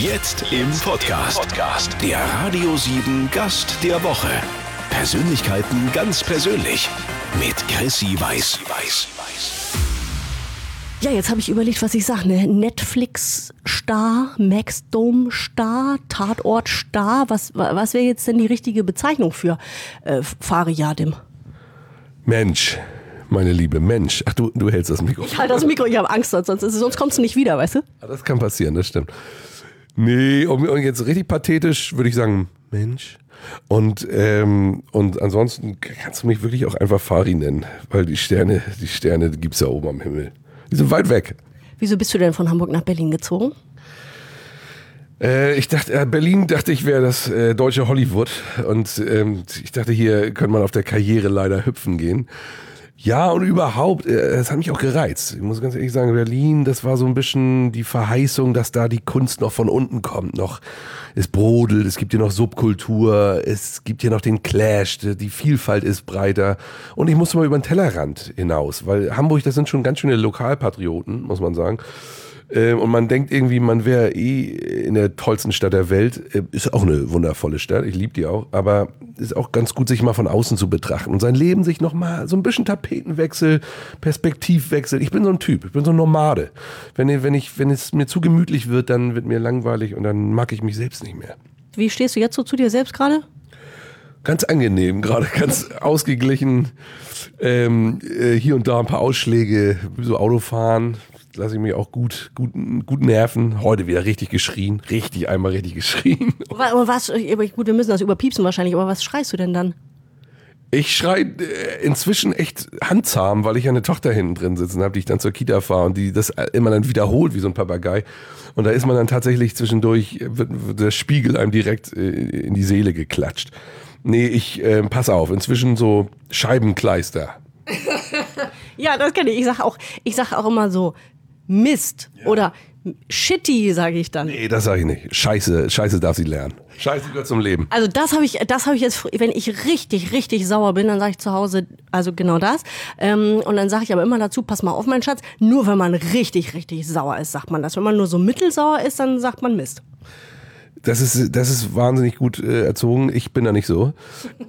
Jetzt im Podcast. Podcast. Der Radio 7 Gast der Woche. Persönlichkeiten ganz persönlich. Mit Chrissy Weiß. Ja, jetzt habe ich überlegt, was ich sage. Ne? Netflix-Star, Maxdome-Star, Tatort-Star. Was, was wäre jetzt denn die richtige Bezeichnung für äh, Fariadim? Mensch, meine liebe Mensch. Ach, du, du hältst das Mikro. Ich halte das Mikro, ich habe Angst, sonst, sonst kommst du nicht wieder, weißt du? Ah, Das kann passieren, das stimmt. Nee, um jetzt richtig pathetisch würde ich sagen, Mensch. Und, ähm, und ansonsten kannst du mich wirklich auch einfach Fari nennen, weil die Sterne, die Sterne gibt es ja oben am Himmel. Die sind weit weg. Wieso bist du denn von Hamburg nach Berlin gezogen? Äh, ich dachte, äh, Berlin dachte ich wäre das äh, deutsche Hollywood und ähm, ich dachte, hier könnte man auf der Karriere leider hüpfen gehen. Ja, und überhaupt, äh, es hat mich auch gereizt. Ich muss ganz ehrlich sagen, Berlin, das war so ein bisschen die Verheißung, dass da die Kunst noch von unten kommt. Noch, es brodelt, es gibt hier noch Subkultur, es gibt hier noch den Clash, die Vielfalt ist breiter. Und ich musste mal über den Tellerrand hinaus, weil Hamburg, das sind schon ganz schöne Lokalpatrioten, muss man sagen. Ähm, Und man denkt irgendwie, man wäre eh in der tollsten Stadt der Welt. Äh, Ist auch eine wundervolle Stadt, ich liebe die auch. Aber ist auch ganz gut, sich mal von außen zu betrachten und sein Leben sich nochmal so ein bisschen Tapetenwechsel, Perspektivwechsel. Ich bin so ein Typ, ich bin so ein Nomade. Wenn, wenn, ich, wenn es mir zu gemütlich wird, dann wird mir langweilig und dann mag ich mich selbst nicht mehr. Wie stehst du jetzt so zu dir selbst gerade? Ganz angenehm, gerade ganz ausgeglichen. Ähm, äh, hier und da ein paar Ausschläge, so Autofahren, lasse ich mich auch gut, gut, gut nerven. Heute wieder richtig geschrien, richtig einmal richtig geschrien. Aber was, aber gut, wir müssen das überpiepsen wahrscheinlich, aber was schreist du denn dann? Ich schrei äh, inzwischen echt handzahm, weil ich eine Tochter hinten drin sitzen habe, die ich dann zur Kita fahre und die das immer dann wiederholt wie so ein Papagei. Und da ist man dann tatsächlich zwischendurch, wird, wird der Spiegel einem direkt äh, in die Seele geklatscht. Nee, ich äh, pass auf, inzwischen so Scheibenkleister. Ja, das kenne ich. Ich sage auch, ich sag auch immer so Mist oder Shitty, sage ich dann. Nee, das sage ich nicht. Scheiße, Scheiße darf sie lernen. Scheiße gehört zum Leben. Also das habe ich, das habe ich jetzt, wenn ich richtig, richtig sauer bin, dann sage ich zu Hause, also genau das. Ähm, und dann sage ich aber immer dazu, pass mal auf, mein Schatz, nur wenn man richtig, richtig sauer ist, sagt man das. Wenn man nur so mittelsauer ist, dann sagt man Mist. Das ist, das ist wahnsinnig gut äh, erzogen. Ich bin da nicht so.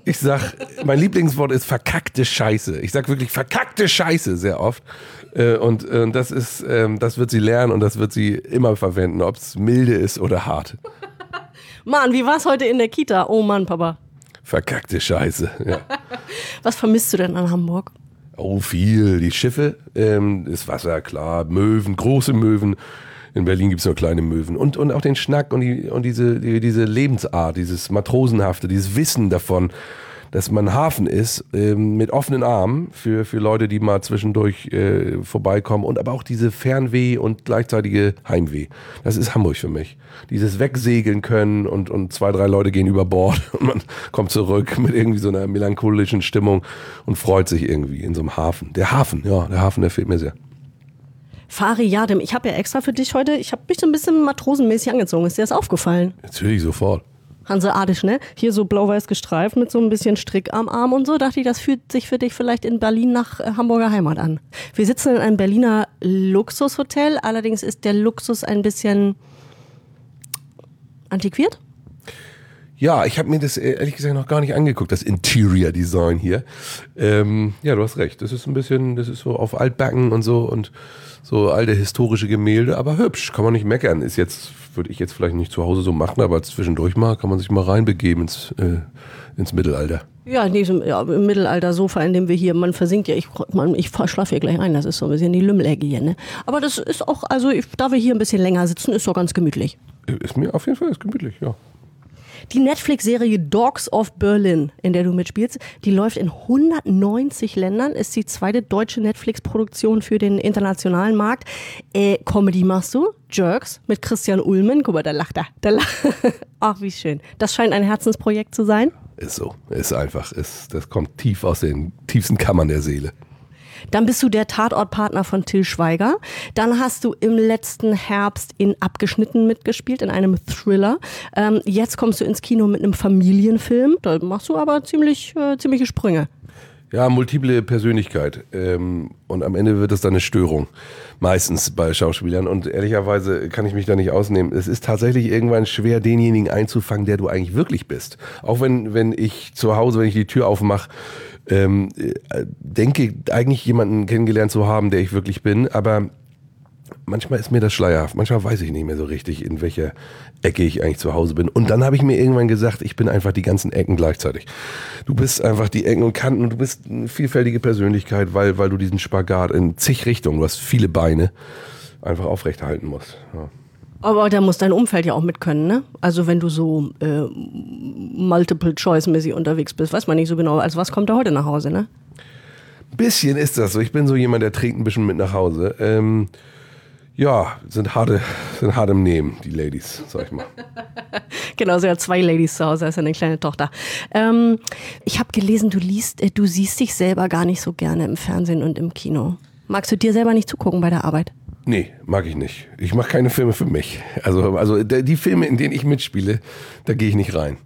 Ich sag, mein Lieblingswort ist verkackte Scheiße. Ich sag wirklich verkackte Scheiße sehr oft. Äh, und äh, das ist, ähm, das wird sie lernen und das wird sie immer verwenden, ob es milde ist oder hart. Mann, wie war's heute in der Kita? Oh Mann, Papa. Verkackte Scheiße. Ja. Was vermisst du denn an Hamburg? Oh, viel. Die Schiffe, ähm, das Wasser, klar, Möwen, große Möwen. In Berlin gibt's nur kleine Möwen. Und, und auch den Schnack und, die, und diese, die, diese Lebensart, dieses Matrosenhafte, dieses Wissen davon, dass man Hafen ist, ähm, mit offenen Armen für, für Leute, die mal zwischendurch äh, vorbeikommen. Und aber auch diese Fernweh und gleichzeitige Heimweh. Das ist Hamburg für mich. Dieses Wegsegeln können und, und zwei, drei Leute gehen über Bord und man kommt zurück mit irgendwie so einer melancholischen Stimmung und freut sich irgendwie in so einem Hafen. Der Hafen, ja, der Hafen, der fehlt mir sehr. Fari Yadim, ich habe ja extra für dich heute, ich habe mich so ein bisschen matrosenmäßig angezogen. Ist dir das aufgefallen? Natürlich sofort. Hanseatisch, ne? Hier so blau-weiß gestreift mit so ein bisschen Strick am Arm und so. Dachte ich, das fühlt sich für dich vielleicht in Berlin nach äh, Hamburger Heimat an. Wir sitzen in einem Berliner Luxushotel. Allerdings ist der Luxus ein bisschen antiquiert. Ja, ich habe mir das äh, ehrlich gesagt noch gar nicht angeguckt, das Interior Design hier. Ähm, ja, du hast recht. Das ist ein bisschen, das ist so auf Altbacken und so und so alte historische Gemälde, aber hübsch, kann man nicht meckern. Ist jetzt, würde ich jetzt vielleicht nicht zu Hause so machen, aber zwischendurch mal kann man sich mal reinbegeben ins, äh, ins Mittelalter. Ja, in diesem ja, im Mittelalter-Sofa, in dem wir hier, man versinkt ja, ich, man, ich schlafe hier gleich ein, das ist so ein bisschen die Lümmelecke hier, ne? Aber das ist auch, also ich, da wir hier ein bisschen länger sitzen, ist doch ganz gemütlich. Ist mir auf jeden Fall ist gemütlich, ja. Die Netflix-Serie Dogs of Berlin, in der du mitspielst, die läuft in 190 Ländern, ist die zweite deutsche Netflix-Produktion für den internationalen Markt. Äh, Comedy machst du, Jerks mit Christian Ullmann. Guck mal, da lacht er. Da lacht. Ach, wie schön. Das scheint ein Herzensprojekt zu sein. Ist so. Ist einfach. Ist, das kommt tief aus den tiefsten Kammern der Seele. Dann bist du der Tatortpartner von Till Schweiger. Dann hast du im letzten Herbst in Abgeschnitten mitgespielt, in einem Thriller. Ähm, jetzt kommst du ins Kino mit einem Familienfilm. Da machst du aber ziemlich, äh, ziemliche Sprünge. Ja, multiple Persönlichkeit. Ähm, und am Ende wird es dann eine Störung. Meistens bei Schauspielern. Und ehrlicherweise kann ich mich da nicht ausnehmen. Es ist tatsächlich irgendwann schwer, denjenigen einzufangen, der du eigentlich wirklich bist. Auch wenn, wenn ich zu Hause, wenn ich die Tür aufmache, ähm, äh, denke eigentlich jemanden kennengelernt zu haben, der ich wirklich bin. Aber manchmal ist mir das schleierhaft. Manchmal weiß ich nicht mehr so richtig, in welcher Ecke ich eigentlich zu Hause bin. Und dann habe ich mir irgendwann gesagt, ich bin einfach die ganzen Ecken gleichzeitig. Du bist einfach die Ecken und Kanten und du bist eine vielfältige Persönlichkeit, weil, weil du diesen Spagat in zig Richtungen, du hast viele Beine, einfach aufrechterhalten musst. Ja. Aber da muss dein Umfeld ja auch mit können, ne? Also wenn du so äh, multiple-choice-mäßig unterwegs bist, weiß man nicht so genau, als was kommt da heute nach Hause, ne? Bisschen ist das so. Ich bin so jemand, der trägt ein bisschen mit nach Hause. Ähm, ja, sind harte, sind hart im Nehmen, die Ladies, sag ich mal. genau, sie hat zwei Ladies zu Hause, ist eine kleine Tochter. Ähm, ich habe gelesen, du liest, äh, du siehst dich selber gar nicht so gerne im Fernsehen und im Kino. Magst du dir selber nicht zugucken bei der Arbeit? Nee, mag ich nicht. Ich mache keine Filme für mich. Also, also die Filme, in denen ich mitspiele, da gehe ich nicht rein.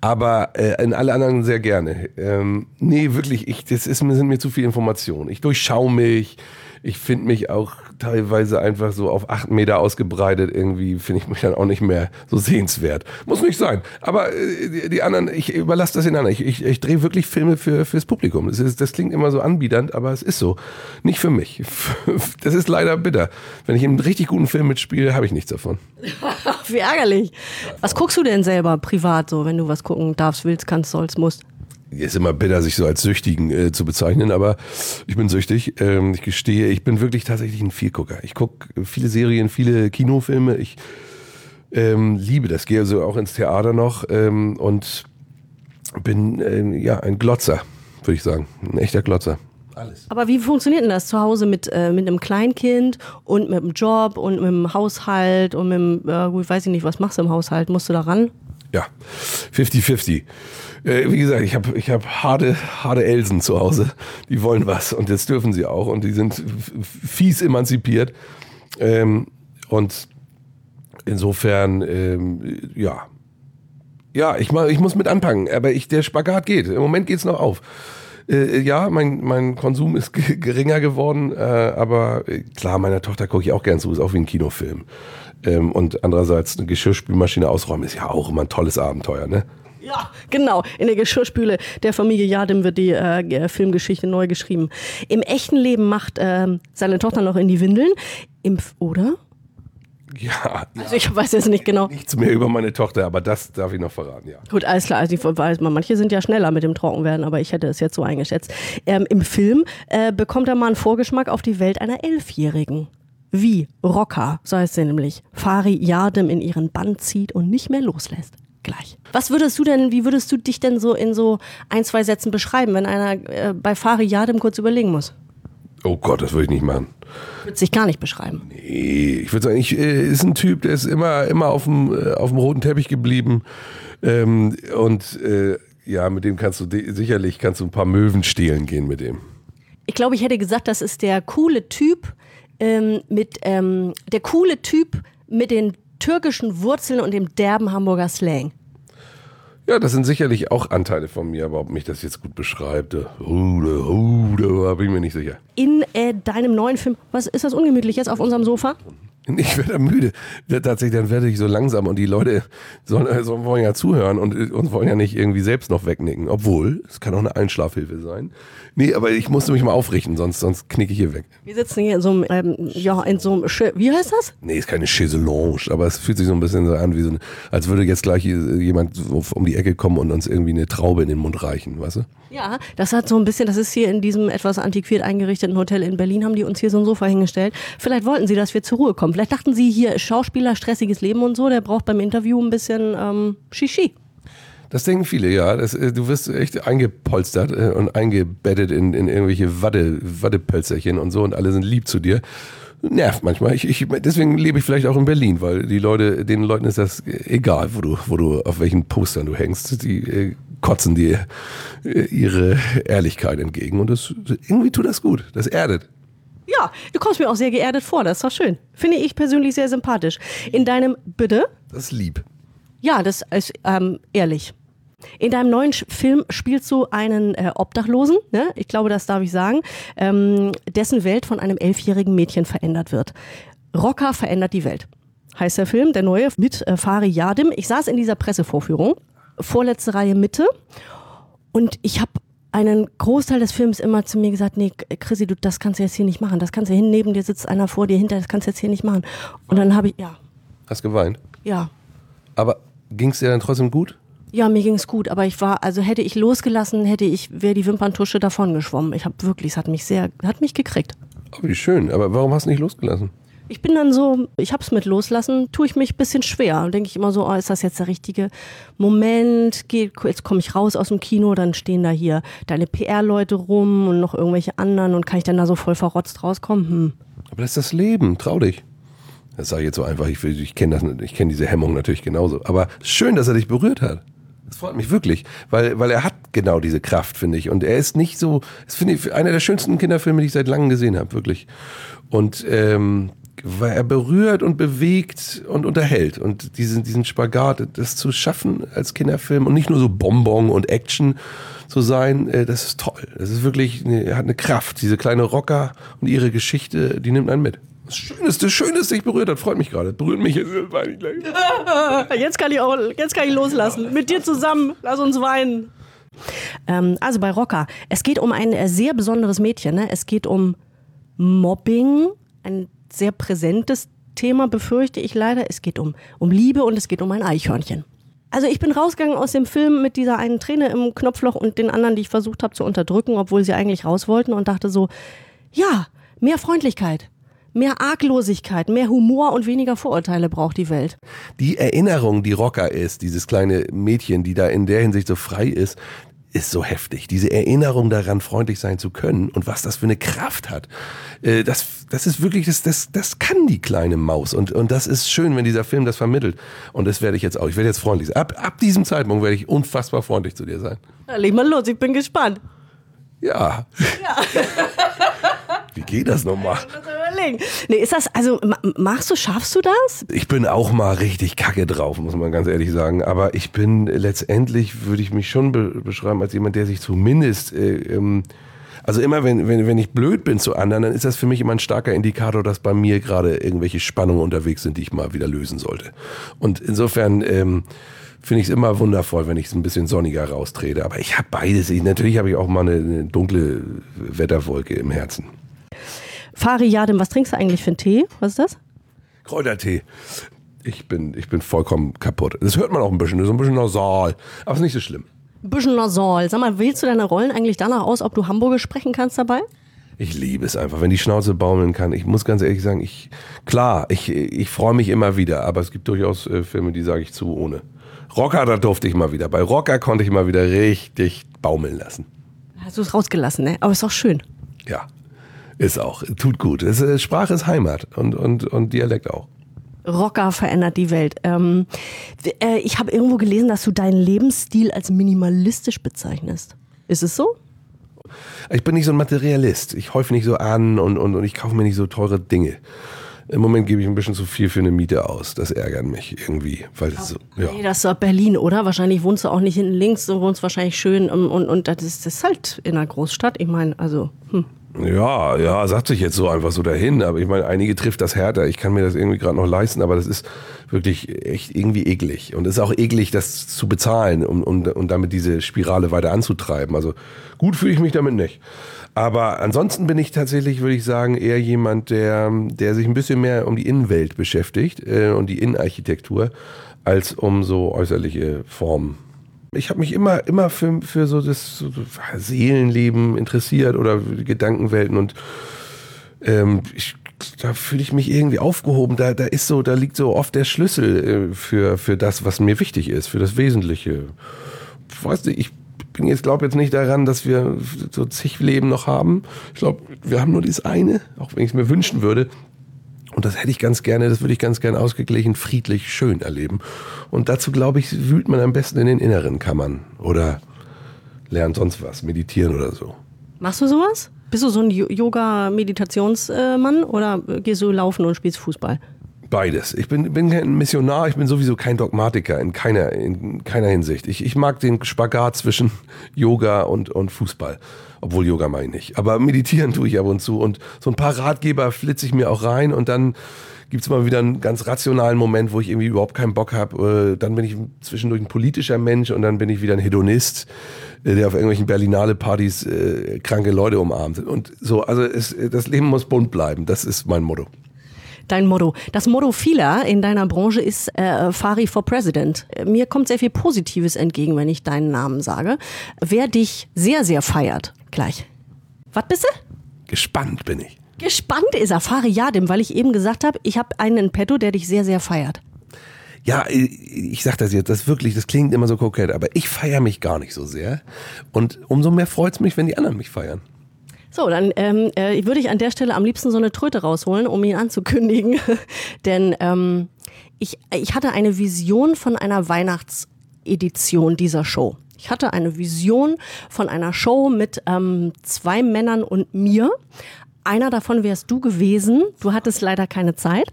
Aber äh, in alle anderen sehr gerne. Ähm, nee, wirklich, ich, das ist, sind mir zu viel Informationen. Ich durchschaue mich. Ich finde mich auch teilweise einfach so auf acht Meter ausgebreitet. Irgendwie finde ich mich dann auch nicht mehr so sehenswert. Muss nicht sein. Aber äh, die, die, anderen, ich überlasse das den anderen. Ich, ich, ich drehe wirklich Filme für, fürs Publikum. Das, ist, das klingt immer so anbiedernd, aber es ist so. Nicht für mich. Das ist leider bitter. Wenn ich in einem richtig guten Film mitspiele, habe ich nichts davon. Wie ärgerlich. Was guckst du denn selber privat so, wenn du was gucken darfst, willst, kannst, sollst, musst? Ist immer bitter, sich so als Süchtigen äh, zu bezeichnen, aber ich bin süchtig. Ähm, ich gestehe, ich bin wirklich tatsächlich ein Vielgucker. Ich gucke viele Serien, viele Kinofilme. Ich ähm, liebe das, gehe also auch ins Theater noch ähm, und bin ähm, ja ein Glotzer, würde ich sagen. Ein echter Glotzer. Alles. Aber wie funktioniert denn das zu Hause mit, äh, mit einem Kleinkind und mit dem Job und mit dem Haushalt und mit dem, äh, weiß ich nicht, was machst du im Haushalt? Musst du da ran? Ja, 50-50. Äh, wie gesagt, ich habe ich hab harte, harte Elsen zu Hause. Die wollen was und jetzt dürfen sie auch und die sind fies emanzipiert. Ähm, und insofern, ähm, ja. Ja, ich, ich muss mit anpacken, aber ich, der Spagat geht. Im Moment geht es noch auf. Äh, ja, mein, mein Konsum ist geringer geworden, äh, aber äh, klar, meiner Tochter gucke ich auch gern zu, ist auch wie ein Kinofilm. Ähm, und andererseits eine Geschirrspülmaschine ausräumen ist ja auch immer ein tolles Abenteuer, ne? Ja, genau. In der Geschirrspüle der Familie Jadim wird die äh, Filmgeschichte neu geschrieben. Im echten Leben macht äh, seine Tochter noch in die Windeln. Im, oder? Ja, Also ich weiß jetzt nicht genau. Nichts mehr über meine Tochter, aber das darf ich noch verraten, ja. Gut, alles klar. Also ich weiß, manche sind ja schneller mit dem Trockenwerden, aber ich hätte es jetzt so eingeschätzt. Ähm, Im Film äh, bekommt er mal einen Vorgeschmack auf die Welt einer Elfjährigen. Wie Rocker, so heißt sie nämlich, Fari Yardem in ihren Bann zieht und nicht mehr loslässt gleich. Was würdest du denn, wie würdest du dich denn so in so ein, zwei Sätzen beschreiben, wenn einer äh, bei Fari Yadem kurz überlegen muss? Oh Gott, das würde ich nicht machen. Würde sich gar nicht beschreiben. Nee, ich würde sagen, ich äh, ist ein Typ, der ist immer, immer auf dem, äh, auf dem roten Teppich geblieben. Ähm, und äh, ja, mit dem kannst du sicherlich kannst du ein paar Möwen stehlen gehen mit dem. Ich glaube, ich hätte gesagt, das ist der coole Typ ähm, mit ähm, der coole Typ mit den türkischen Wurzeln und dem derben Hamburger Slang. Ja, das sind sicherlich auch Anteile von mir, aber ob mich das jetzt gut beschreibt, hude, hude, bin ich mir nicht sicher. In äh, deinem neuen Film, was ist das ungemütlich jetzt auf unserem Sofa? Ich werde müde. Tatsächlich, dann werde ich so langsam und die Leute sollen, äh, sollen, wollen ja zuhören und äh, uns wollen ja nicht irgendwie selbst noch wegnicken. Obwohl, es kann auch eine Einschlafhilfe sein. Nee, aber ich musste mich mal aufrichten, sonst, sonst knicke ich hier weg. Wir sitzen hier in so einem, ähm, ja, in so einem, Sch wie heißt das? Nee, ist keine Chaiselange, aber es fühlt sich so ein bisschen so an, wie so ein, als würde jetzt gleich jemand um die Ecke kommen und uns irgendwie eine Traube in den Mund reichen, weißt du? Ja, das hat so ein bisschen, das ist hier in diesem etwas antiquiert eingerichteten Hotel in Berlin, haben die uns hier so ein Sofa hingestellt. Vielleicht wollten sie, dass wir zur Ruhe kommen. Vielleicht dachten sie hier, Schauspieler, stressiges Leben und so, der braucht beim Interview ein bisschen ähm, Shishi. Das denken viele, ja. Das, äh, du wirst echt eingepolstert äh, und eingebettet in, in irgendwelche Watte, Wattepölzerchen und so und alle sind lieb zu dir. Nervt manchmal. Ich, ich, deswegen lebe ich vielleicht auch in Berlin, weil die Leute, den Leuten ist das egal, wo du, wo du, auf welchen Postern du hängst. Die äh, kotzen dir äh, ihre Ehrlichkeit entgegen und das irgendwie tut das gut. Das erdet. Ja, du kommst mir auch sehr geerdet vor, das doch schön. Finde ich persönlich sehr sympathisch. In deinem Bitte? Das ist lieb. Ja, das ist ähm, ehrlich. In deinem neuen Film spielst du einen äh, Obdachlosen, ne? ich glaube, das darf ich sagen, ähm, dessen Welt von einem elfjährigen Mädchen verändert wird. Rocker verändert die Welt, heißt der Film, der neue mit äh, Fari Yadim. Ich saß in dieser Pressevorführung, vorletzte Reihe Mitte, und ich habe einen Großteil des Films immer zu mir gesagt, nee, Chrissy, du, das kannst du jetzt hier nicht machen. Das kannst du hin, neben dir sitzt einer vor dir, hinter, das kannst du jetzt hier nicht machen. Und dann habe ich, ja. Hast geweint? Ja. Aber ging es dir dann trotzdem gut? Ja, mir ging es gut, aber ich war, also hätte ich losgelassen, hätte ich, wäre die Wimperntusche davon geschwommen. Ich habe wirklich, es hat mich sehr, hat mich gekriegt. Oh, wie schön. Aber warum hast du nicht losgelassen? Ich bin dann so, ich hab's mit loslassen, tue ich mich ein bisschen schwer. Denke ich immer so, oh, ist das jetzt der richtige Moment? Geht, jetzt komme ich raus aus dem Kino, dann stehen da hier deine PR-Leute rum und noch irgendwelche anderen und kann ich dann da so voll verrotzt rauskommen? Hm. Aber das ist das Leben, trau dich. Das sage ich jetzt so einfach, ich, ich kenne kenn diese Hemmung natürlich genauso. Aber schön, dass er dich berührt hat. Das freut mich wirklich, weil, weil er hat genau diese Kraft, finde ich. Und er ist nicht so, das finde ich einer der schönsten Kinderfilme, die ich seit langem gesehen habe, wirklich. Und ähm, er berührt und bewegt und unterhält. Und diesen, diesen Spagat, das zu schaffen als Kinderfilm und nicht nur so Bonbon und Action zu sein, äh, das ist toll. Das ist wirklich, er hat eine Kraft. Diese kleine Rocker und ihre Geschichte, die nimmt einen mit. Das Schönste, Schönste dich berührt hat, freut mich gerade. Berührt mich jetzt. Jetzt kann ich auch, jetzt kann ich loslassen. Mit dir zusammen, lass uns weinen. Ähm, also bei Rocker, es geht um ein äh, sehr besonderes Mädchen. Ne? Es geht um Mobbing, ein sehr präsentes Thema, befürchte ich leider. Es geht um, um Liebe und es geht um ein Eichhörnchen. Also ich bin rausgegangen aus dem Film mit dieser einen Träne im Knopfloch und den anderen, die ich versucht habe zu unterdrücken, obwohl sie eigentlich raus wollten und dachte so, ja, mehr Freundlichkeit, mehr Arglosigkeit, mehr Humor und weniger Vorurteile braucht die Welt. Die Erinnerung, die Rocker ist, dieses kleine Mädchen, die da in der Hinsicht so frei ist, ist so heftig. Diese Erinnerung daran, freundlich sein zu können und was das für eine Kraft hat. Äh, das, das ist wirklich, das, das, das kann die kleine Maus. Und, und das ist schön, wenn dieser Film das vermittelt. Und das werde ich jetzt auch. Ich werde jetzt freundlich sein. Ab, ab diesem Zeitpunkt werde ich unfassbar freundlich zu dir sein. Ja, leg mal los, ich bin gespannt. Ja. ja. Wie geht das nochmal? Nee, ist das, also machst du, schaffst du das? Ich bin auch mal richtig kacke drauf, muss man ganz ehrlich sagen. Aber ich bin letztendlich, würde ich mich schon be beschreiben, als jemand, der sich zumindest. Äh, ähm, also immer, wenn, wenn, wenn ich blöd bin zu anderen, dann ist das für mich immer ein starker Indikator, dass bei mir gerade irgendwelche Spannungen unterwegs sind, die ich mal wieder lösen sollte. Und insofern ähm, finde ich es immer wundervoll, wenn ich es ein bisschen sonniger raustrete. Aber ich habe beides. Ich, natürlich habe ich auch mal eine, eine dunkle Wetterwolke im Herzen. Fari Yadim, was trinkst du eigentlich für einen Tee? Was ist das? Kräutertee. Ich bin, ich bin vollkommen kaputt. Das hört man auch ein bisschen, so ein bisschen nasal. Aber ist nicht so schlimm. Ein bisschen nasal. Sag mal, wählst du deine Rollen eigentlich danach aus, ob du Hamburgisch sprechen kannst dabei? Ich liebe es einfach, wenn die Schnauze baumeln kann. Ich muss ganz ehrlich sagen, ich, klar, ich, ich freue mich immer wieder, aber es gibt durchaus äh, Filme, die sage ich zu ohne. Rocker, da durfte ich mal wieder. Bei Rocker konnte ich mal wieder richtig baumeln lassen. Hast du es rausgelassen, ne? Aber ist auch schön. Ja, ist auch, tut gut. Sprache ist Heimat und, und, und Dialekt auch. Rocker verändert die Welt. Ähm, äh, ich habe irgendwo gelesen, dass du deinen Lebensstil als minimalistisch bezeichnest. Ist es so? Ich bin nicht so ein Materialist. Ich häufe nicht so an und, und, und ich kaufe mir nicht so teure Dinge. Im Moment gebe ich ein bisschen zu viel für eine Miete aus. Das ärgert mich irgendwie. Weil das so, ja. Nee, das ist Berlin, oder? Wahrscheinlich wohnst du auch nicht hinten links, du wohnst wahrscheinlich schön und, und, und das, ist, das ist halt in einer Großstadt. Ich meine, also. Hm. Ja, ja, sagt sich jetzt so einfach so dahin, aber ich meine, einige trifft das härter. Ich kann mir das irgendwie gerade noch leisten, aber das ist wirklich echt irgendwie eklig. Und es ist auch eklig, das zu bezahlen und, und, und damit diese Spirale weiter anzutreiben. Also gut fühle ich mich damit nicht. Aber ansonsten bin ich tatsächlich, würde ich sagen, eher jemand, der, der sich ein bisschen mehr um die Innenwelt beschäftigt äh, und die Innenarchitektur, als um so äußerliche Formen. Ich habe mich immer, immer für, für so das so Seelenleben interessiert oder Gedankenwelten und ähm, ich, da fühle ich mich irgendwie aufgehoben. Da, da ist so, da liegt so oft der Schlüssel äh, für, für das, was mir wichtig ist, für das Wesentliche. Weißt du, ich bin jetzt, glaube jetzt nicht daran, dass wir so zig Leben noch haben. Ich glaube, wir haben nur dieses eine, auch wenn ich es mir wünschen würde. Und das hätte ich ganz gerne, das würde ich ganz gerne ausgeglichen, friedlich, schön erleben. Und dazu, glaube ich, wühlt man am besten in den inneren Kammern oder lernt sonst was, meditieren oder so. Machst du sowas? Bist du so ein Yoga-Meditationsmann oder gehst du laufen und spielst Fußball? Beides. Ich bin, bin kein Missionar, ich bin sowieso kein Dogmatiker in keiner, in keiner Hinsicht. Ich, ich mag den Spagat zwischen Yoga und, und Fußball. Obwohl Yoga meine ich nicht. Aber meditieren tue ich ab und zu. Und so ein paar Ratgeber flitze ich mir auch rein und dann gibt es mal wieder einen ganz rationalen Moment, wo ich irgendwie überhaupt keinen Bock habe. Äh, dann bin ich zwischendurch ein politischer Mensch und dann bin ich wieder ein Hedonist, äh, der auf irgendwelchen Berlinale-Partys äh, kranke Leute umarmt. Und so, also es, das Leben muss bunt bleiben. Das ist mein Motto dein Motto. Das Motto vieler in deiner Branche ist äh, Fari for President. Mir kommt sehr viel Positives entgegen, wenn ich deinen Namen sage. Wer dich sehr, sehr feiert, gleich. Was bist du? Gespannt bin ich. Gespannt ist er, Fari Yadim, weil ich eben gesagt habe, ich habe einen in petto, der dich sehr, sehr feiert. Ja, ich sag das jetzt, das wirklich, das klingt immer so kokett, aber ich feiere mich gar nicht so sehr. Und umso mehr freut es mich, wenn die anderen mich feiern. So, dann ähm, äh, würde ich an der Stelle am liebsten so eine Tröte rausholen, um ihn anzukündigen. Denn ähm, ich, ich hatte eine Vision von einer Weihnachtsedition dieser Show. Ich hatte eine Vision von einer Show mit ähm, zwei Männern und mir. Einer davon wärst du gewesen. Du hattest leider keine Zeit.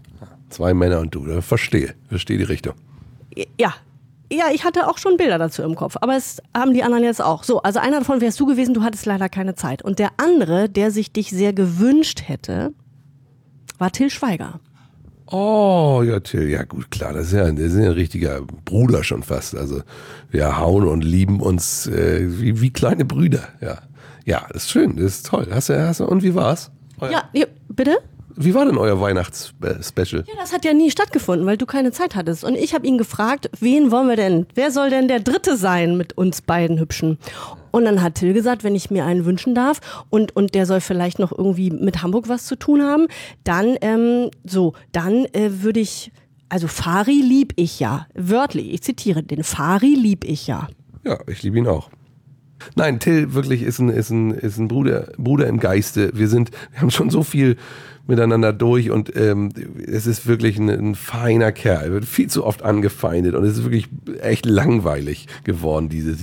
Zwei Männer und du, verstehe, verstehe die Richtung. Ja, ja, ich hatte auch schon Bilder dazu im Kopf, aber es haben die anderen jetzt auch. So, also einer davon wärst du gewesen, du hattest leider keine Zeit. Und der andere, der sich dich sehr gewünscht hätte, war Till Schweiger. Oh, ja, Till, ja gut, klar, das ist ja, das ist ja ein richtiger Bruder schon fast. Also wir hauen und lieben uns äh, wie, wie kleine Brüder, ja. Ja, das ist schön, das ist toll. Hast du, hast du, und wie war's? Ja, ja, bitte? Wie war denn euer Weihnachtsspecial? Ja, das hat ja nie stattgefunden, weil du keine Zeit hattest. Und ich habe ihn gefragt, wen wollen wir denn? Wer soll denn der Dritte sein mit uns beiden Hübschen? Und dann hat Till gesagt, wenn ich mir einen wünschen darf und, und der soll vielleicht noch irgendwie mit Hamburg was zu tun haben, dann, ähm, so, dann äh, würde ich, also Fari lieb ich ja. Wörtlich, ich zitiere, den Fari lieb ich ja. Ja, ich liebe ihn auch. Nein, Till wirklich ist ein, ist ein, ist ein Bruder, Bruder im Geiste. Wir sind, wir haben schon so viel miteinander durch und ähm, es ist wirklich ein, ein, feiner Kerl. Er wird viel zu oft angefeindet und es ist wirklich echt langweilig geworden, dieses,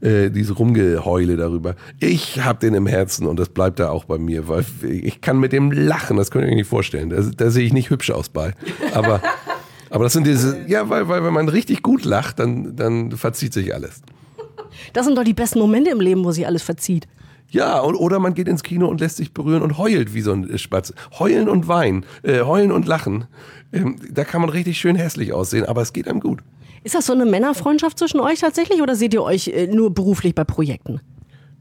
äh, diese Rumgeheule darüber. Ich habe den im Herzen und das bleibt da auch bei mir, weil ich kann mit dem lachen, das könnt ihr euch nicht vorstellen. Da, da sehe ich nicht hübsch aus bei. Aber, aber das sind diese, ja, weil, weil wenn man richtig gut lacht, dann, dann verzieht sich alles. Das sind doch die besten Momente im Leben, wo sich alles verzieht. Ja, oder man geht ins Kino und lässt sich berühren und heult wie so ein Spatz. Heulen und weinen, äh, heulen und lachen. Ähm, da kann man richtig schön hässlich aussehen, aber es geht einem gut. Ist das so eine Männerfreundschaft zwischen euch tatsächlich oder seht ihr euch äh, nur beruflich bei Projekten?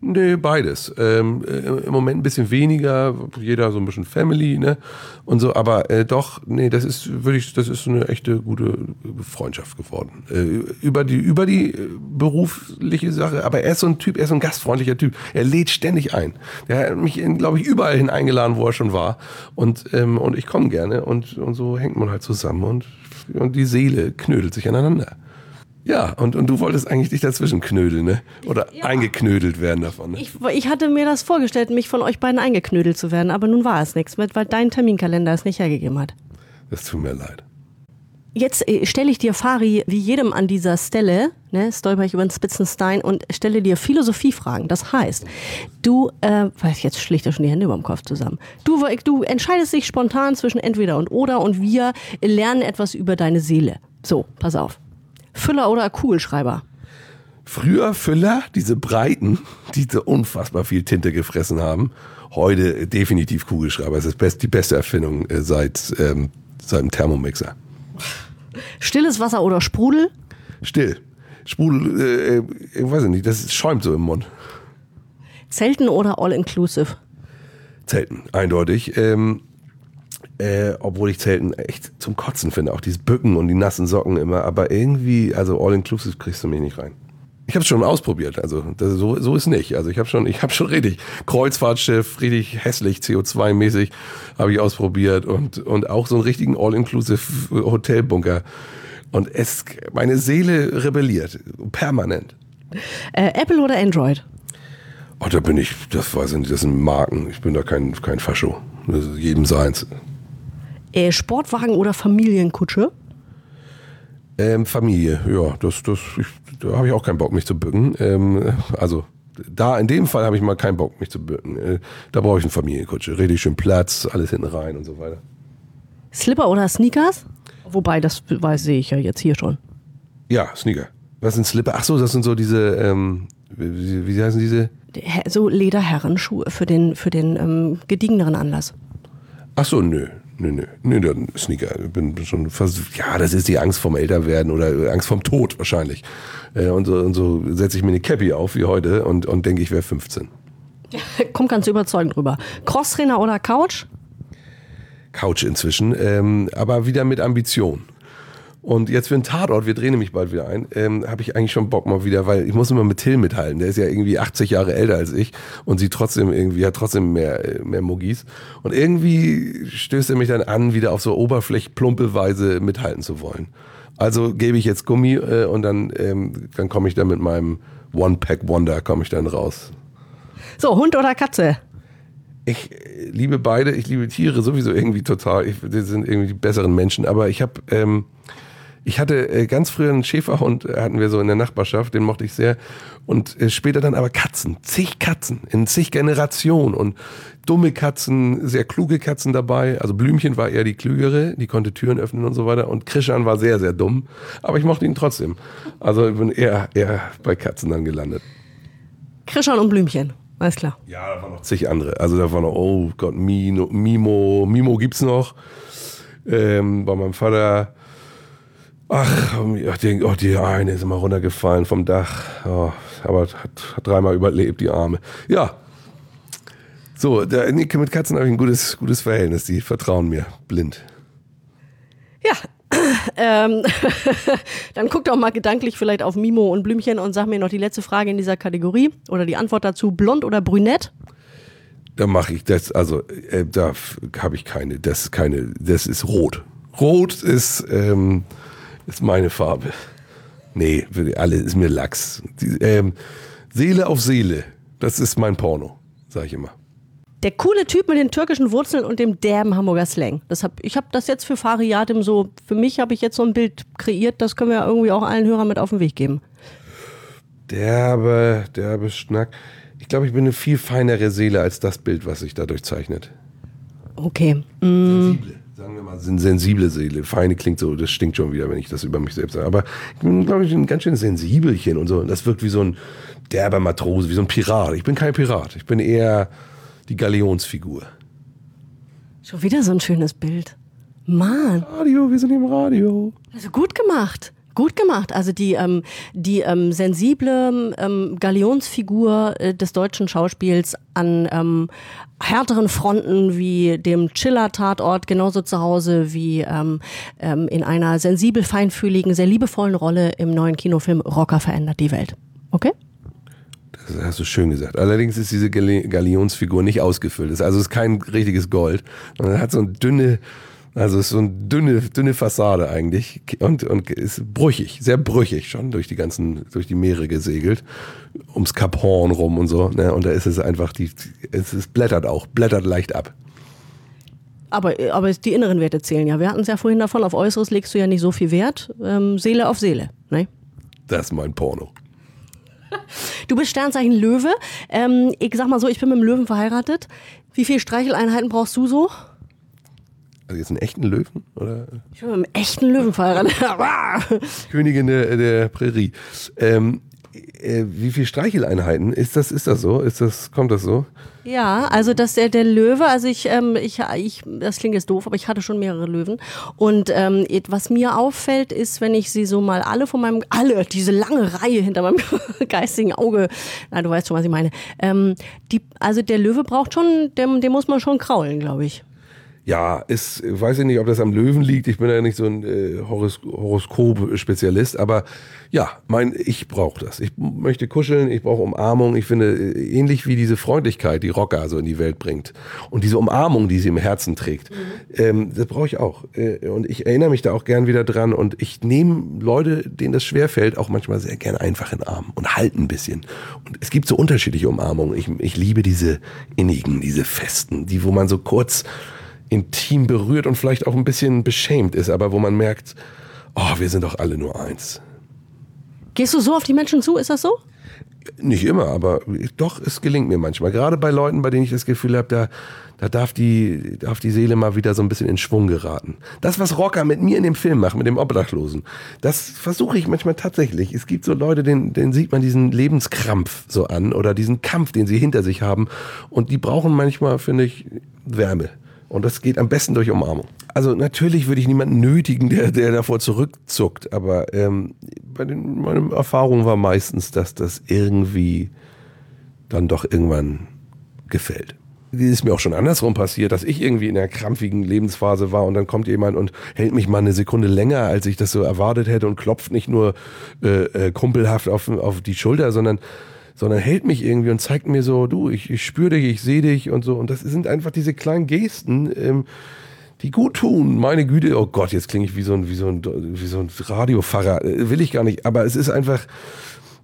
Nee, beides. Ähm, äh, Im Moment ein bisschen weniger, jeder so ein bisschen Family, ne? Und so, aber äh, doch, nee, das ist wirklich, das ist eine echte gute Freundschaft geworden. Äh, über die, über die äh, berufliche Sache, aber er ist so ein Typ, er ist so ein gastfreundlicher Typ. Er lädt ständig ein. Der hat mich, glaube ich, überall hin eingeladen, wo er schon war. Und, ähm, und ich komme gerne und, und so hängt man halt zusammen und, und die Seele knödelt sich aneinander. Ja, und, und du wolltest eigentlich dich dazwischen knödeln, ne? Oder ja. eingeknödelt werden davon. Ne? Ich, ich hatte mir das vorgestellt, mich von euch beiden eingeknödelt zu werden, aber nun war es nichts, weil dein Terminkalender es nicht hergegeben hat. Das tut mir leid. Jetzt äh, stelle ich dir, Fari, wie jedem an dieser Stelle, ne, stolper ich über den Spitzenstein und stelle dir Philosophiefragen. Das heißt, du, äh, weiß jetzt schlicht schon die Hände über dem Kopf zusammen. Du, du entscheidest dich spontan zwischen entweder und oder und wir lernen etwas über deine Seele. So, pass auf. Füller oder Kugelschreiber? Früher Füller, diese breiten, die so unfassbar viel Tinte gefressen haben. Heute definitiv Kugelschreiber. Das ist die beste Erfindung äh, seit, ähm, seit dem Thermomixer. Stilles Wasser oder Sprudel? Still. Sprudel, äh, ich weiß nicht, das schäumt so im Mund. Zelten oder All-Inclusive? Zelten, eindeutig. Ähm, äh, obwohl ich Zelten echt zum Kotzen finde. Auch dieses Bücken und die nassen Socken immer. Aber irgendwie, also All-Inclusive kriegst du mich nicht rein. Ich habe es schon ausprobiert, also das, so, so ist nicht. Also ich habe schon, ich habe schon richtig Kreuzfahrtschiff, richtig hässlich CO2-mäßig habe ich ausprobiert und und auch so einen richtigen All-Inclusive Hotelbunker. Und es, meine Seele rebelliert permanent. Äh, Apple oder Android? Oh, da bin ich, das weiß ich nicht, das sind Marken. Ich bin da kein kein Fascho. Das ist jedem seins. Äh, Sportwagen oder Familienkutsche? Ähm, Familie, ja, das, das, ich, da habe ich auch keinen Bock, mich zu bücken. Ähm, also da in dem Fall habe ich mal keinen Bock, mich zu bücken. Äh, da brauche ich eine Familienkutsche. Richtig schön Platz, alles hinten rein und so weiter. Slipper oder Sneakers? Wobei, das weiß sehe ich ja jetzt hier schon. Ja, Sneaker. Was sind Slipper? Ach so, das sind so diese, ähm, wie, wie heißen diese? So Lederherrenschuhe für den, für den ähm, gediegeneren Anlass. Ach so, nö. Nö, nö, nö, dann Sneaker. Ich bin schon fast, ja, das ist die Angst vorm Älterwerden oder Angst vorm Tod wahrscheinlich. Äh, und so, und so setze ich mir eine Cappy auf wie heute und, und denke, ich wäre 15. Ja, kommt ganz überzeugend rüber. Crosstrainer oder Couch? Couch inzwischen, ähm, aber wieder mit Ambition. Und jetzt für einen Tatort, wir drehen nämlich bald wieder ein, ähm, habe ich eigentlich schon Bock mal wieder, weil ich muss immer mit Till mithalten. Der ist ja irgendwie 80 Jahre älter als ich und sieht trotzdem irgendwie, hat trotzdem mehr, mehr Muggis. Und irgendwie stößt er mich dann an, wieder auf so oberflächplumpe Weise mithalten zu wollen. Also gebe ich jetzt Gummi äh, und dann, ähm, dann komme ich dann mit meinem One-Pack-Wonder komme ich dann raus. So, Hund oder Katze? Ich liebe beide, ich liebe Tiere sowieso irgendwie total. Ich, die sind irgendwie die besseren Menschen, aber ich habe ähm, ich hatte äh, ganz früher einen Schäferhund, äh, hatten wir so in der Nachbarschaft, den mochte ich sehr. Und äh, später dann aber Katzen, zig Katzen, in zig Generationen und dumme Katzen, sehr kluge Katzen dabei. Also Blümchen war eher die klügere, die konnte Türen öffnen und so weiter. Und Krishan war sehr, sehr dumm. Aber ich mochte ihn trotzdem. Also ich bin eher, eher bei Katzen dann gelandet. Krishan und Blümchen. Alles klar. Ja, da waren noch zig andere. Also da war noch, oh Gott, Mino, Mimo, Mimo gibt's noch. Ähm, bei meinem Vater Ach, die, oh, die eine ist immer runtergefallen vom Dach. Oh, aber hat, hat dreimal überlebt, die Arme. Ja. So, der, mit Katzen habe ich ein gutes, gutes Verhältnis. Die vertrauen mir blind. Ja, ähm, dann guck doch mal gedanklich vielleicht auf Mimo und Blümchen und sag mir noch die letzte Frage in dieser Kategorie oder die Antwort dazu: blond oder brünett? Da mache ich das, also äh, da habe ich keine, das ist keine, das ist rot. Rot ist, ähm, ist meine Farbe. Nee, alle ist mir Lachs. Die, ähm, Seele auf Seele, das ist mein Porno, sag ich immer. Der coole Typ mit den türkischen Wurzeln und dem derben Hamburger Slang. Das hab, ich habe das jetzt für Fariadim so, für mich habe ich jetzt so ein Bild kreiert, das können wir irgendwie auch allen Hörern mit auf den Weg geben. Derbe, derbe Schnack. Ich glaube, ich bin eine viel feinere Seele als das Bild, was sich dadurch zeichnet. Okay. Mm. Sensible sagen wir mal, sind sensible Seele. Feine klingt so, das stinkt schon wieder, wenn ich das über mich selbst sage. Aber ich bin, glaube ich, ein ganz schön Sensibelchen und so. Das wirkt wie so ein derber Matrose, wie so ein Pirat. Ich bin kein Pirat. Ich bin eher die Galionsfigur. Schon wieder so ein schönes Bild. Mann. Radio, wir sind im Radio. Also gut gemacht. Gut gemacht. Also die, ähm, die ähm, sensible ähm, Galionsfigur äh, des deutschen Schauspiels an ähm, härteren Fronten wie dem Chiller-Tatort genauso zu Hause wie ähm, ähm, in einer sensibel feinfühligen, sehr liebevollen Rolle im neuen Kinofilm Rocker verändert die Welt. Okay? Das hast du schön gesagt. Allerdings ist diese Galionsfigur nicht ausgefüllt. Also es ist kein richtiges Gold. Man hat so eine dünne also es ist so eine dünne, dünne Fassade eigentlich und, und ist brüchig, sehr brüchig schon durch die ganzen, durch die Meere gesegelt, ums Kap Horn rum und so. Ne? Und da ist es einfach, die, es, es blättert auch, blättert leicht ab. Aber, aber die inneren Werte zählen ja. Wir hatten es ja vorhin davon, auf Äußeres legst du ja nicht so viel Wert. Ähm, Seele auf Seele. Ne? Das ist mein Porno. Du bist Sternzeichen Löwe. Ähm, ich sag mal so, ich bin mit dem Löwen verheiratet. Wie viele Streicheleinheiten brauchst du so? Also jetzt einen echten Löwen? Oder? Ich bin mit einem echten Löwen verheiratet. Königin der, der Prärie. Ähm, äh, wie viele Streicheleinheiten? Ist das, ist das so? Ist das, kommt das so? Ja, also dass der, der Löwe, also ich, ähm, ich, ich, das klingt jetzt doof, aber ich hatte schon mehrere Löwen. Und ähm, was mir auffällt, ist, wenn ich sie so mal alle von meinem, alle, diese lange Reihe hinter meinem geistigen Auge, na, du weißt schon, was ich meine. Ähm, die, also der Löwe braucht schon, dem, dem muss man schon kraulen, glaube ich. Ja, ist, weiß ich nicht, ob das am Löwen liegt. Ich bin ja nicht so ein äh, Horos Horoskop-Spezialist, aber ja, mein, ich brauche das. Ich möchte kuscheln, ich brauche Umarmung. Ich finde, äh, ähnlich wie diese Freundlichkeit, die Rocker so in die Welt bringt und diese Umarmung, die sie im Herzen trägt, mhm. ähm, das brauche ich auch. Äh, und ich erinnere mich da auch gern wieder dran und ich nehme Leute, denen das schwerfällt, auch manchmal sehr gern einfach in den Arm und halte ein bisschen. Und es gibt so unterschiedliche Umarmungen. Ich, ich liebe diese innigen, diese festen, die, wo man so kurz intim berührt und vielleicht auch ein bisschen beschämt ist, aber wo man merkt, oh, wir sind doch alle nur eins. Gehst du so auf die Menschen zu? Ist das so? Nicht immer, aber doch, es gelingt mir manchmal. Gerade bei Leuten, bei denen ich das Gefühl habe, da, da darf, die, darf die Seele mal wieder so ein bisschen in Schwung geraten. Das, was Rocker mit mir in dem Film macht, mit dem Obdachlosen, das versuche ich manchmal tatsächlich. Es gibt so Leute, denen, denen sieht man diesen Lebenskrampf so an oder diesen Kampf, den sie hinter sich haben. Und die brauchen manchmal, finde ich, Wärme. Und das geht am besten durch Umarmung. Also natürlich würde ich niemanden nötigen, der, der davor zurückzuckt, aber ähm, bei den, meine Erfahrung war meistens, dass das irgendwie dann doch irgendwann gefällt. Es ist mir auch schon andersrum passiert, dass ich irgendwie in einer krampfigen Lebensphase war und dann kommt jemand und hält mich mal eine Sekunde länger, als ich das so erwartet hätte und klopft nicht nur äh, äh, kumpelhaft auf, auf die Schulter, sondern sondern hält mich irgendwie und zeigt mir so, du, ich, ich spüre dich, ich sehe dich und so. Und das sind einfach diese kleinen Gesten, ähm, die gut tun. Meine Güte, oh Gott, jetzt klinge ich wie so ein, wie so ein, wie so ein Radiopfarrer. Äh, will ich gar nicht. Aber es ist einfach,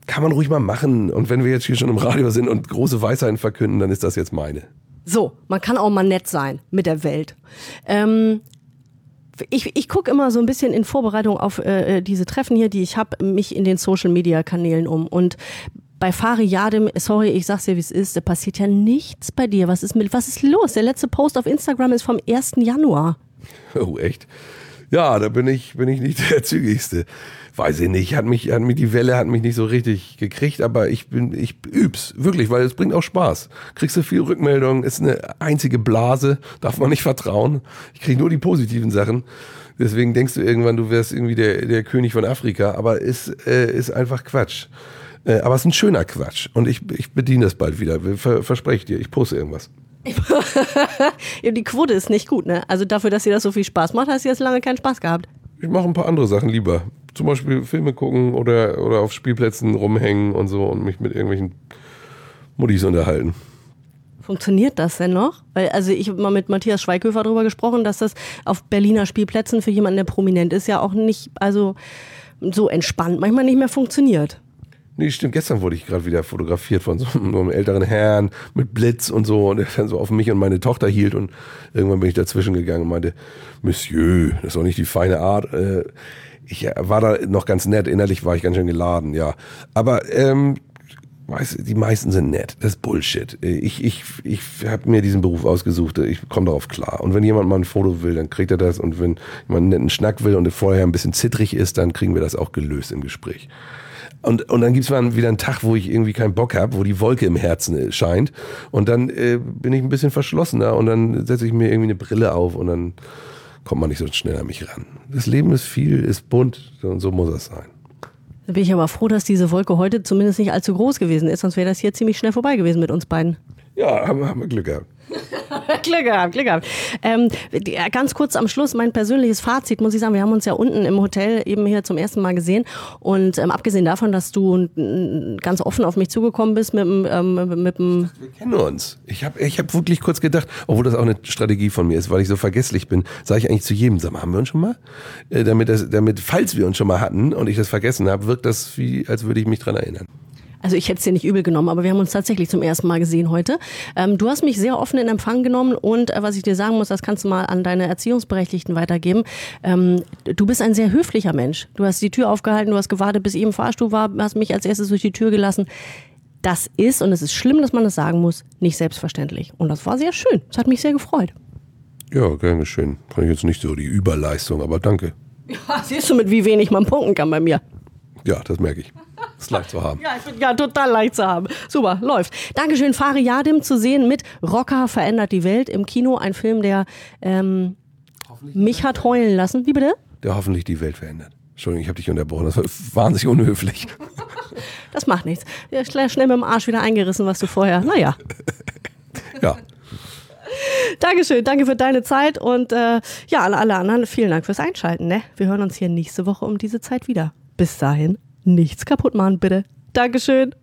kann man ruhig mal machen. Und wenn wir jetzt hier schon im Radio sind und große Weisheiten verkünden, dann ist das jetzt meine. So, man kann auch mal nett sein mit der Welt. Ähm, ich, ich gucke immer so ein bisschen in Vorbereitung auf äh, äh diese Treffen hier, die ich habe, mich in den Social-Media-Kanälen um. Und bei Fari Yadim, sorry, ich sag's dir, wie es ist, da passiert ja nichts bei dir. Was ist mit, was ist los? Der letzte Post auf Instagram ist vom 1. Januar. Oh, echt? Ja, da bin ich, bin ich nicht der zügigste. Weiß ich nicht, hat mich, hat mich, die Welle hat mich nicht so richtig gekriegt, aber ich bin, ich üb's, wirklich, weil es bringt auch Spaß. Kriegst du viel Rückmeldung, ist eine einzige Blase, darf man nicht vertrauen. Ich krieg nur die positiven Sachen. Deswegen denkst du irgendwann, du wärst irgendwie der, der König von Afrika, aber ist, äh, ist einfach Quatsch. Äh, aber es ist ein schöner Quatsch. Und ich, ich bediene das bald wieder. Ver, verspreche dir, ich poste irgendwas. ja, die Quote ist nicht gut, ne? Also dafür, dass dir das so viel Spaß macht, hast du jetzt lange keinen Spaß gehabt. Ich mache ein paar andere Sachen lieber. Zum Beispiel Filme gucken oder, oder auf Spielplätzen rumhängen und so und mich mit irgendwelchen Muttis unterhalten. Funktioniert das denn noch? Weil, also ich habe mal mit Matthias Schweighöfer darüber gesprochen, dass das auf Berliner Spielplätzen für jemanden, der prominent ist, ja auch nicht, also so entspannt manchmal nicht mehr funktioniert. Nee, stimmt. Gestern wurde ich gerade wieder fotografiert von so einem älteren Herrn mit Blitz und so und der dann so auf mich und meine Tochter hielt und irgendwann bin ich dazwischen gegangen und meinte, Monsieur, das ist doch nicht die feine Art. Äh, ich war da noch ganz nett, innerlich war ich ganz schön geladen, ja. Aber ähm, weiß, die meisten sind nett. Das ist Bullshit. Ich, ich, ich habe mir diesen Beruf ausgesucht. Ich komme darauf klar. Und wenn jemand mal ein Foto will, dann kriegt er das. Und wenn jemand einen netten Schnack will und vorher ein bisschen zittrig ist, dann kriegen wir das auch gelöst im Gespräch. Und, und dann gibt's mal wieder einen Tag, wo ich irgendwie keinen Bock habe, wo die Wolke im Herzen äh, scheint. Und dann äh, bin ich ein bisschen verschlossener und dann setze ich mir irgendwie eine Brille auf und dann kommt man nicht so schnell an mich ran. Das Leben ist viel, ist bunt und so muss es sein. Da bin ich aber froh, dass diese Wolke heute zumindest nicht allzu groß gewesen ist, sonst wäre das hier ziemlich schnell vorbei gewesen mit uns beiden. Ja, haben, haben wir Glück gehabt. Glück gehabt, Glück gehabt. Ähm, ganz kurz am Schluss mein persönliches Fazit, muss ich sagen. Wir haben uns ja unten im Hotel eben hier zum ersten Mal gesehen. Und ähm, abgesehen davon, dass du ganz offen auf mich zugekommen bist mit dem. Ähm, mit dem wir kennen uns. Ich habe ich hab wirklich kurz gedacht, obwohl das auch eine Strategie von mir ist, weil ich so vergesslich bin, sage ich eigentlich zu jedem, sag mal, haben wir uns schon mal? Äh, damit, das, damit, falls wir uns schon mal hatten und ich das vergessen habe, wirkt das wie, als würde ich mich dran erinnern. Also ich hätte es dir nicht übel genommen, aber wir haben uns tatsächlich zum ersten Mal gesehen heute. Ähm, du hast mich sehr offen in Empfang genommen und äh, was ich dir sagen muss, das kannst du mal an deine Erziehungsberechtigten weitergeben. Ähm, du bist ein sehr höflicher Mensch. Du hast die Tür aufgehalten, du hast gewartet, bis ich im Fahrstuhl war, hast mich als erstes durch die Tür gelassen. Das ist, und es ist schlimm, dass man das sagen muss, nicht selbstverständlich. Und das war sehr schön. Das hat mich sehr gefreut. Ja, gerne schön. Kann ich jetzt nicht so die Überleistung, aber danke. Ja, siehst du, mit wie wenig man punkten kann bei mir. Ja, das merke ich. Ist leicht zu haben. ja, ich bin ja total leicht zu haben. Super, läuft. Dankeschön, Fari Yadim zu sehen mit Rocker verändert die Welt im Kino. Ein Film, der ähm, mich hat heulen lassen. Wie bitte? Der hoffentlich die Welt verändert. Entschuldigung, ich habe dich unterbrochen. Das war wahnsinnig unhöflich. das macht nichts. Ja, schnell, schnell mit dem Arsch wieder eingerissen, was du vorher. Naja. ja. Dankeschön, danke für deine Zeit und äh, ja, an alle anderen vielen Dank fürs Einschalten. Ne? Wir hören uns hier nächste Woche um diese Zeit wieder. Bis dahin, nichts kaputt machen, bitte. Dankeschön.